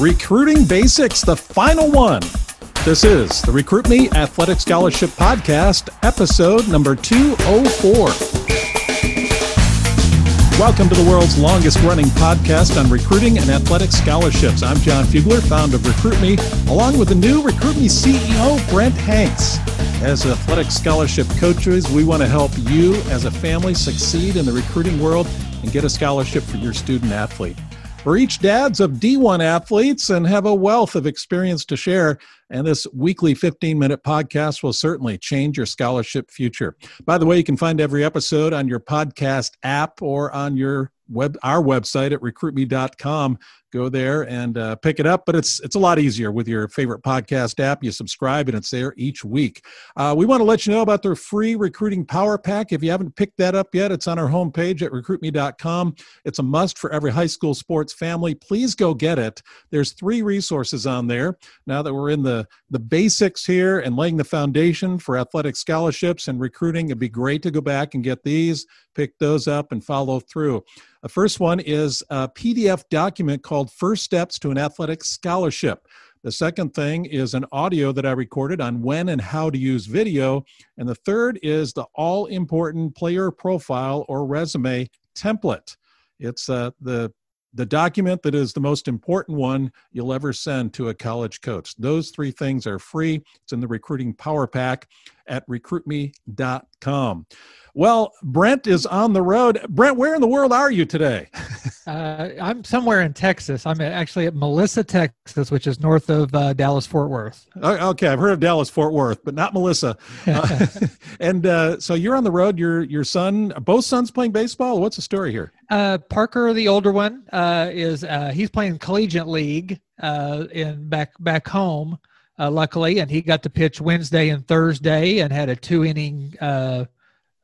Recruiting Basics, the final one. This is the Recruit Me Athletic Scholarship Podcast, episode number 204. Welcome to the world's longest running podcast on recruiting and athletic scholarships. I'm Jon Fugler, founder of Recruit Me, along with the new Recruit Me CEO, Brent Hanks. As athletic scholarship coaches, we want to help you as a family succeed in the recruiting world and get a scholarship for your student athlete. We're each dads of D1 athletes and have a wealth of experience to share. And this weekly 15 minute podcast will certainly change your scholarship future. By the way, you can find every episode on your podcast app or on your web our website at recruitme.com go there and uh, pick it up but it's it's a lot easier with your favorite podcast app. You subscribe and it's there each week. Uh, we want to let you know about their free recruiting power pack. If you haven't picked that up yet it's on our homepage at recruitme.com it's a must for every high school sports family. Please go get it. There's three resources on there. Now that we're in the the basics here and laying the foundation for athletic scholarships and recruiting it'd be great to go back and get these pick those up and follow through the first one is a PDF document called First Steps to an Athletic Scholarship. The second thing is an audio that I recorded on when and how to use video. And the third is the all important player profile or resume template. It's uh, the the document that is the most important one you'll ever send to a college coach. Those three things are free. It's in the recruiting power pack at recruitme.com. Well, Brent is on the road. Brent, where in the world are you today? uh, I'm somewhere in Texas. I'm actually at Melissa, Texas, which is north of uh, Dallas Fort Worth. Okay, I've heard of Dallas Fort Worth, but not Melissa. Uh, and uh, so you're on the road. Your your son, both sons playing baseball. What's the story here? Uh, Parker, the older one, uh, is he's playing collegiate league in back back home. Luckily, and he got to pitch Wednesday and Thursday, and had a two inning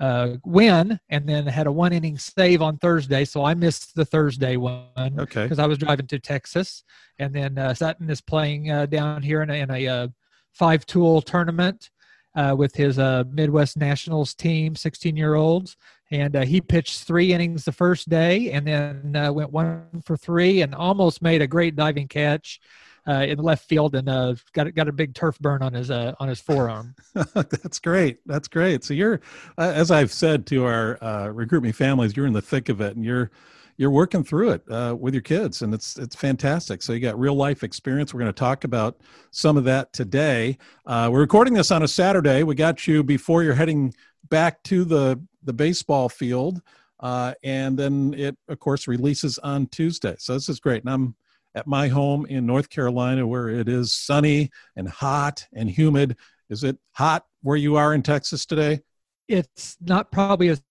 uh, win and then had a one inning save on Thursday. So I missed the Thursday one okay. because I was driving to Texas. And then uh, Sutton is playing uh, down here in a, in a uh, five tool tournament uh, with his uh, Midwest Nationals team, 16 year olds. And uh, he pitched three innings the first day and then uh, went one for three and almost made a great diving catch uh, in the left field and uh, got got a big turf burn on his uh, on his forearm. That's great. That's great. So you're, uh, as I've said to our uh, recruit me families, you're in the thick of it, and you're you're working through it uh, with your kids, and it's it's fantastic. So you got real life experience. We're going to talk about some of that today. we're recording this on a Saturday. We got you before you're heading back to the the baseball field. Uh, and then it of course releases on tuesday so this is great and i'm at my home in North Carolina where it is sunny and hot and humid. Is it hot where you are in Texas today? It's not probably as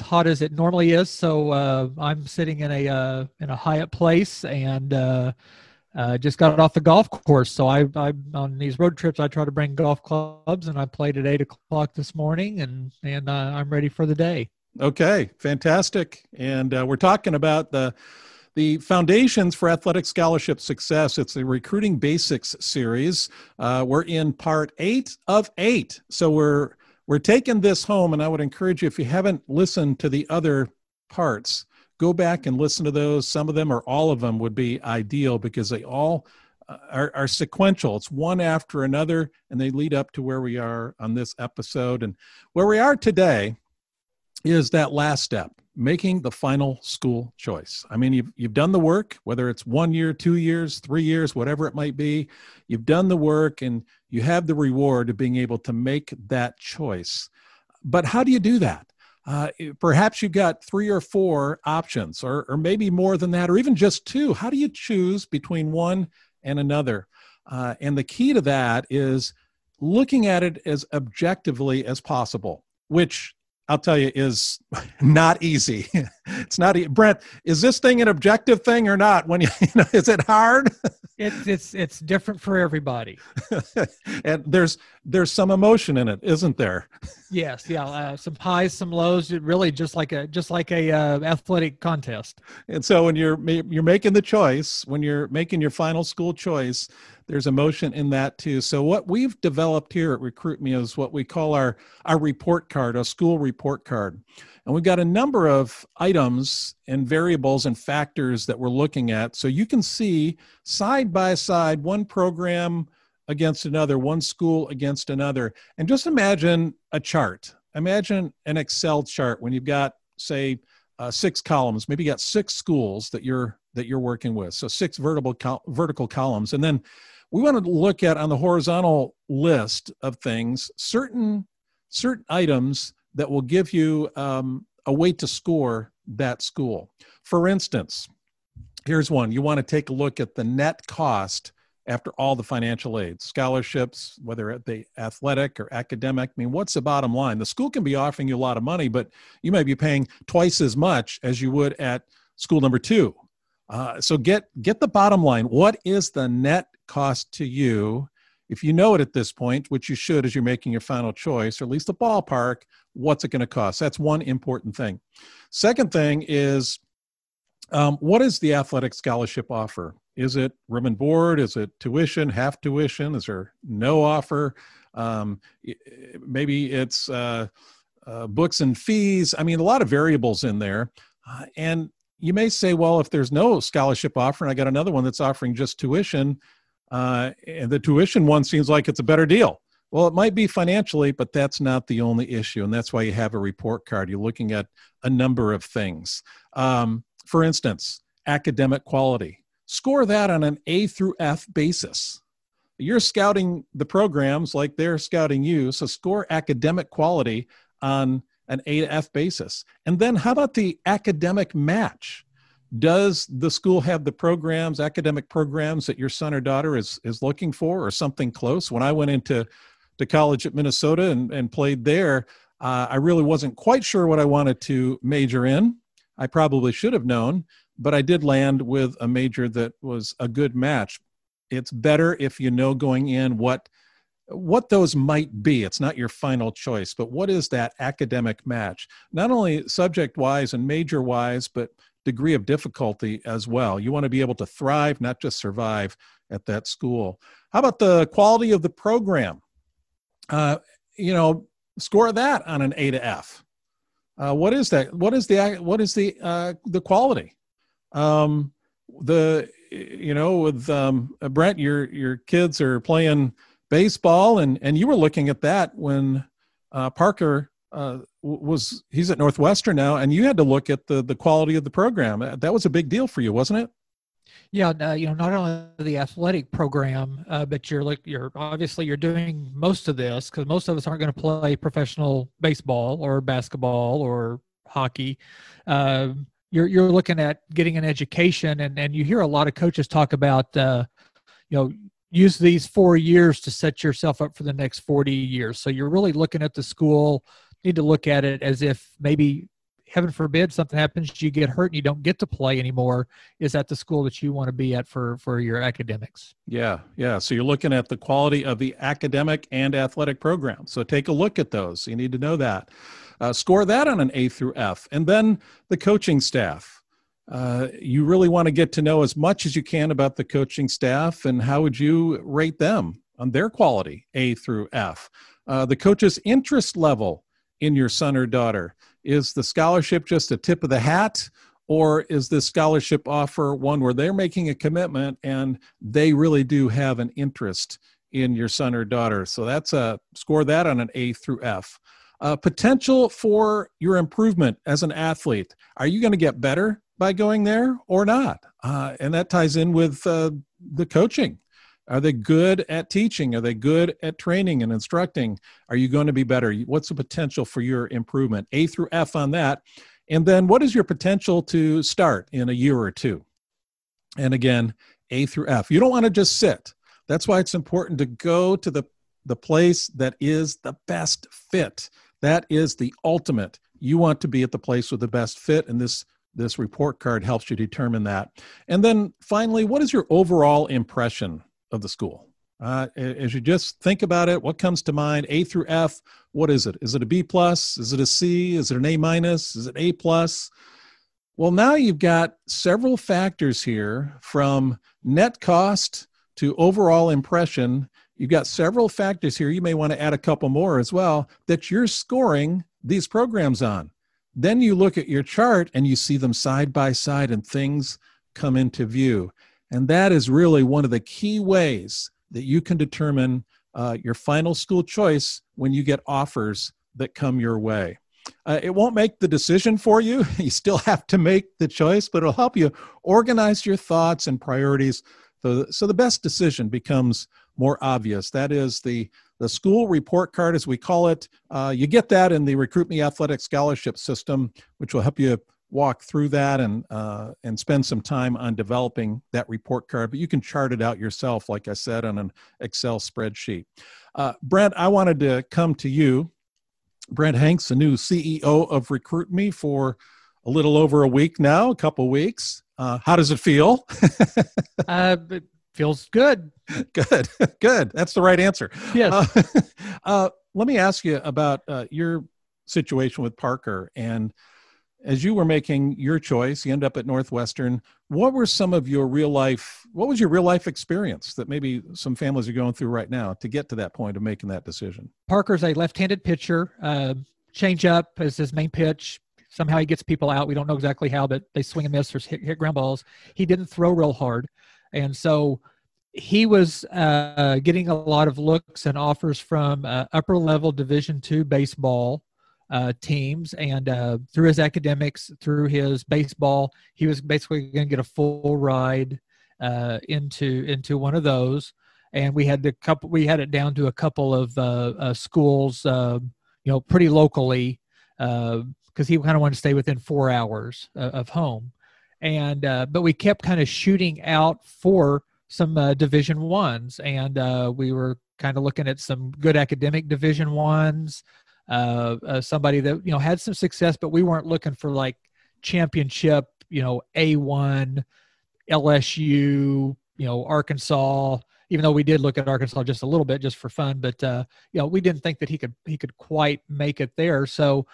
hot as it normally is. So uh, I'm sitting in a uh, in a Hyatt place and uh, uh, just got off the golf course. So I, I on these road trips I try to bring golf clubs and I played at eight o'clock this morning and and uh, I'm ready for the day. Okay, fantastic. And uh, we're talking about the the Foundations for Athletic Scholarship Success. It's the Recruiting Basics series. Uh, we're in part eight of eight. So we're we're taking this home, and I would encourage you if you haven't listened to the other parts, go back and listen to those. Some of them or all of them would be ideal because they all uh, are, are, sequential. It's one after another, and they lead up to where we are on this episode. And where we are today is that last step making the final school choice. I mean, you've, you've done the work, whether it's one year, two years, three years, whatever it might be, you've done the work and you have the reward of being able to make that choice. But how do you do that? Uh, perhaps you've got three or four options, or, or maybe more than that, or even just two. How do you choose between one and another? Uh, and the key to that is looking at it as objectively as possible, which I'll tell you, is not easy. It's not. Brent, is this thing an objective thing or not? When you, you know, is it hard? it's it's it's different for everybody. and there's there's some emotion in it, isn't there? yes, yeah, uh, some highs, some lows. It really just like a just like a uh, athletic contest. And so when you're you're making the choice, when you're making your final school choice, there's emotion in that too. So what we've developed here at Recruit Me is what we call our our report card, a school report card. And we've got a number of items and variables and factors that we're looking at. So you can see side by side, one program against another, one school against another. And just imagine a chart. Imagine an Excel chart when you've got, say, uh, six columns. Maybe you got six schools that you're that you're working with. So six vertical col- vertical columns, and then we want to look at on the horizontal list of things certain certain items that will give you um, a way to score that school. For instance, here's one. You want to take a look at the net cost after all the financial aid, scholarships, whether it be athletic or academic. I mean, what's the bottom line? The school can be offering you a lot of money, but you may be paying twice as much as you would at school number two. Uh, so get get the bottom line. What is the net cost to you? If you know it at this point, which you should as you're making your final choice, or at least a ballpark, what's it going to cost? That's one important thing. Second thing is, um, what is the athletic scholarship offer? Is it room and board? Is it tuition, half tuition? Is there no offer? Um, maybe it's uh, uh, books and fees. I mean, a lot of variables in there. Uh, and you may say, well, if there's no scholarship offer, and I got another one that's offering just tuition, uh, and the tuition one seems like it's a better deal. Well, it might be financially, but that's not the only issue. And that's why you have a report card. You're looking at a number of things. Um, for instance, academic quality score that on an A through F basis. You're scouting the programs like they're scouting you, so score academic quality on an A to F basis. And then how about the academic match? Does the school have the programs, academic programs that your son or daughter is, is looking for or something close? When I went into to college at Minnesota and, and played there, uh, I really wasn't quite sure what I wanted to major in. I probably should have known, but I did land with a major that was a good match. It's better if you know going in what what those might be. It's not your final choice, but what is that academic match? Not only subject wise and major wise, but degree of difficulty as well. You want to be able to thrive, not just survive at that school. How about the quality of the program? Uh, you know, score that on an A to F. Uh, what is that? What is the what is the uh, the quality? Um, the you know with um, uh, Brent, your your kids are playing baseball, and and you were looking at that when uh, Parker uh, was he's at Northwestern now, and you had to look at the the quality of the program. That was a big deal for you, wasn't it? Yeah, uh, you know, not only the athletic program, uh, but you're like you're obviously you're doing most of this because most of us aren't going to play professional baseball or basketball or hockey. Uh, you're you're looking at getting an education, and and you hear a lot of coaches talk about, uh, you know, use these four years to set yourself up for the next 40 years. So you're really looking at the school. Need to look at it as if maybe heaven forbid something happens you get hurt and you don't get to play anymore is that the school that you want to be at for for your academics? Yeah yeah. So you're looking at the quality of the academic and athletic program so take a look at those. You need to know that. Uh, score that on an a through f. And then the coaching staff. Uh, you really want to get to know as much as you can about the coaching staff and how would you rate them on their quality a through f. Uh, the coach's interest level in your son or daughter? Is the scholarship just a tip of the hat or is this scholarship offer one where they're making a commitment and they really do have an interest in your son or daughter? So that's a score that on an a through f. Uh, potential for your improvement as an athlete. Are you going to get better by going there or not? Uh, and that ties in with uh, the coaching are they good at teaching? Are they good at training and instructing? Are you going to be better? What's the potential for your improvement? A through F on that. And then what is your potential to start in a year or two? And again, A through F. You don't want to just sit. That's why it's important to go to the, the place that is the best fit. That is the ultimate. You want to be at the place with the best fit, and this this report card helps you determine that. And then finally, what is your overall impression of the school. Uh, as you just think about it, what comes to mind? A through F. What is it? Is it a B plus? Is it a C? Is it an A minus? Is it A plus? Well, now you've got several factors here from net cost to overall impression. You've got several factors here. You may want to add a couple more as well that you're scoring these programs on. Then you look at your chart and you see them side by side and things come into view. And that is really one of the key ways that you can determine uh, your final school choice when you get offers that come your way. Uh, it won't make the decision for you. You still have to make the choice, but it'll help you organize your thoughts and priorities. So, so the best decision becomes more obvious. That is the the school report card, as we call it. Uh, you get that in the Recruit Me Athletic Scholarship System, which will help you walk through that and uh, and spend some time on developing that report card. But you can chart it out yourself, like I said, on an Excel spreadsheet. Uh, Brent, I wanted to come to you Brent Hanks, the new CEO of Recruit Me for a little over a week now, a couple weeks. Uh, how does it feel? uh, it feels good. Good, good. That's the right answer. Yes. Uh, uh, let me ask you about uh, your situation with Parker and as you were making your choice, you end up at Northwestern. What were some of your real life, what was your real life experience that maybe some families are going through right now to get to that point of making that decision? Parker's a left handed pitcher, uh, change up as his main pitch. Somehow he gets people out. We don't know exactly how, but they swing and miss or hit, hit ground balls. He didn't throw real hard. And so he was uh, getting a lot of looks and offers from uh, upper level Division two baseball uh, teams. And uh, through his academics, through his baseball, he was basically going to get a full ride uh, into into one of those. And we had the couple. We had it down to a couple of uh, uh, schools, uh, you know, pretty locally, because he kind of wanted to stay within four hours of home. And but we kept kind of shooting out for some uh, Division ones, and uh, we were kind of looking at some good academic Division ones uh, uh, somebody that you know had some success, but we weren't looking for like championship, you know, A1, LSU, you know, Arkansas. Even though we did look at Arkansas just a little bit, just for fun, but uh, you know, we didn't think that he could he could quite make it there. So,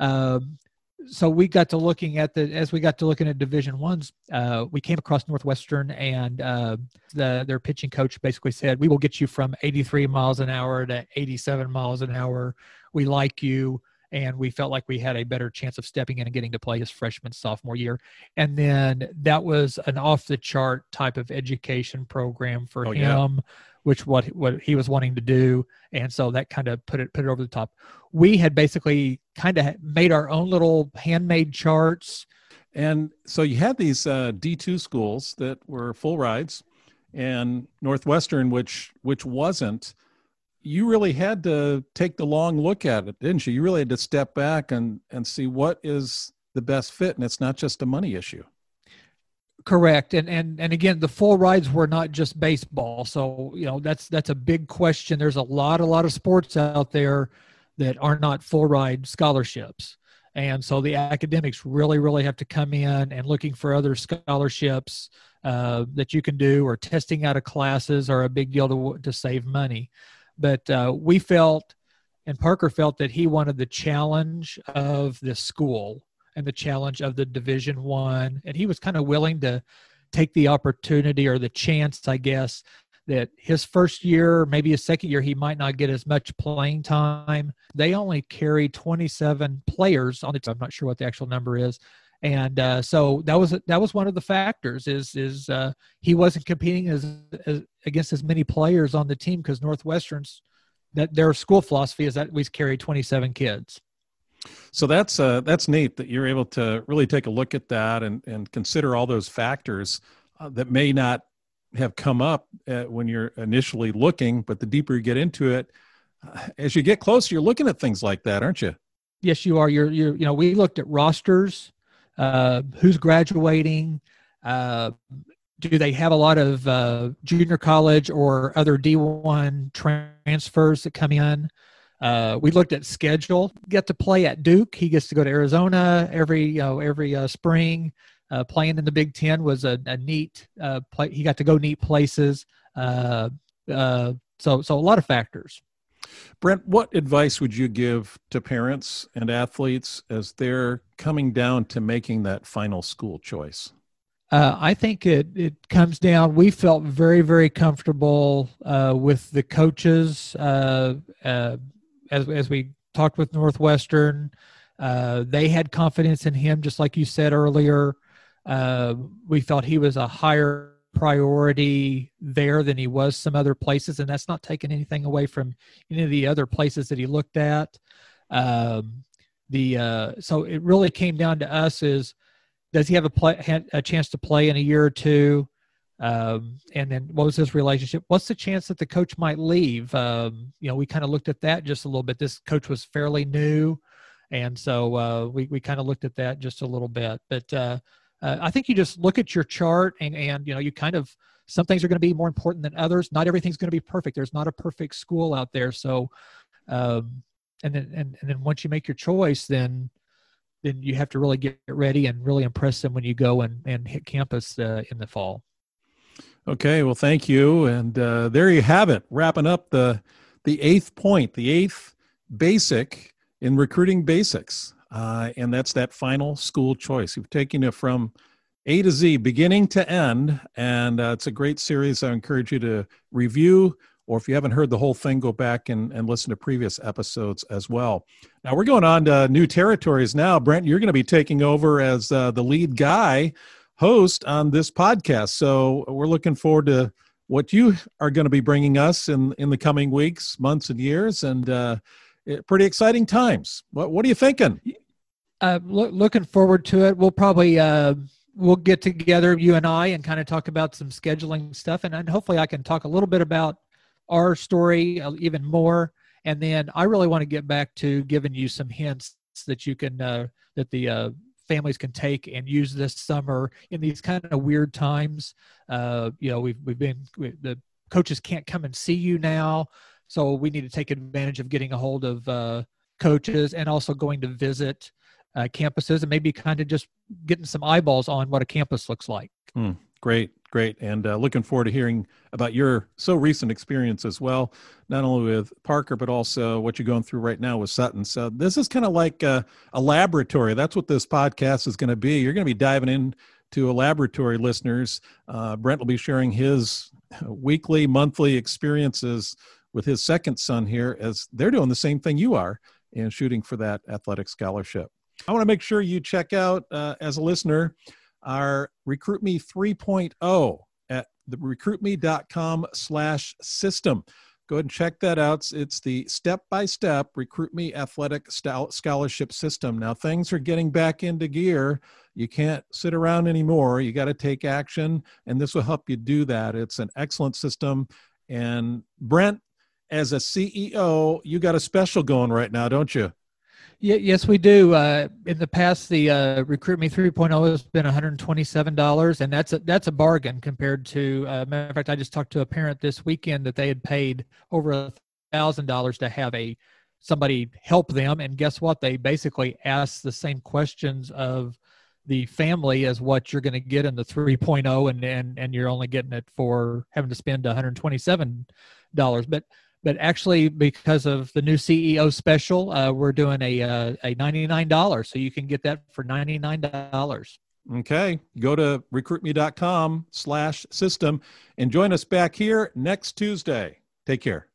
um, so we got to looking at the as we got to looking at division ones uh, we came across northwestern and uh, the their pitching coach basically said we will get you from 83 miles an hour to 87 miles an hour. We like you and we felt like we had a better chance of stepping in and getting to play his freshman sophomore year. And then that was an off the chart type of education program for oh, him yeah. which what what he was wanting to do. And so that kind of put it put it over the top. We had basically kind of made our own little handmade charts. And so you had these uh, d2 schools that were full rides and northwestern which which wasn't you really had to take the long look at it, didn't you? You really had to step back and and see what is the best fit, and it's not just a money issue. Correct, and and and again, the full rides were not just baseball, so you know that's that's a big question. There's a lot a lot of sports out there that are not full ride scholarships, and so the academics really really have to come in and looking for other scholarships uh, that you can do, or testing out of classes are a big deal to to save money but uh, we felt and parker felt that he wanted the challenge of the school and the challenge of the division one and he was kind of willing to take the opportunity or the chance i guess that his first year maybe his second year he might not get as much playing time. They only carry 27 players on it i'm not sure what the actual number is and uh, so that was that was one of the factors is is uh, he wasn't competing as, as, against as many players on the team because Northwestern's that their school philosophy is that we carry 27 kids. So that's uh, that's neat that you're able to really take a look at that and and consider all those factors uh, that may not have come up uh, when you're initially looking, but the deeper you get into it, uh, as you get closer, you're looking at things like that, aren't you? Yes, you are. You're, you're you know, we looked at rosters uh, who's graduating, uh, do they have a lot of uh, junior college or other D1 transfers that come in? Uh, we looked at schedule. Get to play at Duke. He gets to go to Arizona every you know every uh, spring. Uh, playing in the Big Ten was a, a neat uh, play. He got to go neat places. So so a lot of factors. Brent, what advice would you give to parents and athletes as they're coming down to making that final school choice? Uh, I think it, it comes down. We felt very, very comfortable uh, with the coaches uh, uh as, as we talked with Northwestern. Uh, they had confidence in him, just like you said earlier. Uh, we felt he was a higher priority there than he was some other places, and that's not taking anything away from any of the other places that he looked at. Um, the uh, so it really came down to us is does he have a play, a chance to play in a year or two? Um, and then what was his relationship? What's the chance that the coach might leave? Um, you know, we kind of looked at that just a little bit. This coach was fairly new, and so uh, we we kind of looked at that just a little bit. But uh, uh, I think you just look at your chart and and you know you kind of some things are going to be more important than others. Not everything's going to be perfect. There's not a perfect school out there. So, um, and then and, and then once you make your choice, then then you have to really get ready and really impress them when you go and, and hit campus uh, in the fall. Okay, well, thank you, and uh, there you have it, wrapping up the the eighth point, the eighth basic in recruiting basics, uh, and that's that final school choice. You've taken it from A to Z, beginning to end, and uh, it's a great series. I encourage you to review, or if you haven't heard the whole thing, go back and, and listen to previous episodes as well. Now we're going on to new territories now. Brent, you're going to be taking over as uh, the lead guy host on this podcast. So we're looking forward to what you are going to be bringing us in in the coming weeks, months, and years, and uh, pretty exciting times. What what are you thinking? Uh, looking forward to it. We'll probably uh, we'll get together, you and I, and kind of talk about some scheduling stuff, and, and hopefully I can talk a little bit about our story uh, even more. And then I really want to get back to giving you some hints that you can uh, that the uh, families can take and use this summer in these kind of weird times. Uh, you know, we've we've been we, the coaches can't come and see you now, so we need to take advantage of getting a hold of uh, coaches and also going to visit uh, campuses and maybe kind of just getting some eyeballs on what a campus looks like. Mm, great. Great. And uh, looking forward to hearing about your so recent experience as well, not only with Parker, but also what you're going through right now with Sutton. So this is kind of like a, a laboratory. That's what this podcast is going to be. You're going to be diving into a laboratory, listeners. Uh, Brent will be sharing his weekly, monthly experiences with his second son here as they're doing the same thing you are and shooting for that athletic scholarship. I want to make sure you check out, uh, as a listener, our Recruit Me 3.0 at the recruitme.com slash system. Go ahead and check that out. It's the step by step Recruit Me Athletic Scholarship System. Now, things are getting back into gear. You can't sit around anymore. You got to take action, and this will help you do that. It's an excellent system. And Brent, as a CEO, you got a special going right now, don't you? Yes, we do. Uh, in the past, the uh, Recruit Me 3.0 has been $127, and that's a, that's a bargain compared to. Uh, matter of fact, I just talked to a parent this weekend that they had paid over thousand dollars to have a somebody help them, and guess what? They basically asked the same questions of the family as what you're going to get in the 3.0, and and and you're only getting it for having to spend 127 dollars, but but actually because of the new ceo special uh, we're doing a, uh, a $99 so you can get that for $99 okay go to recruitme.com slash system and join us back here next tuesday. Take care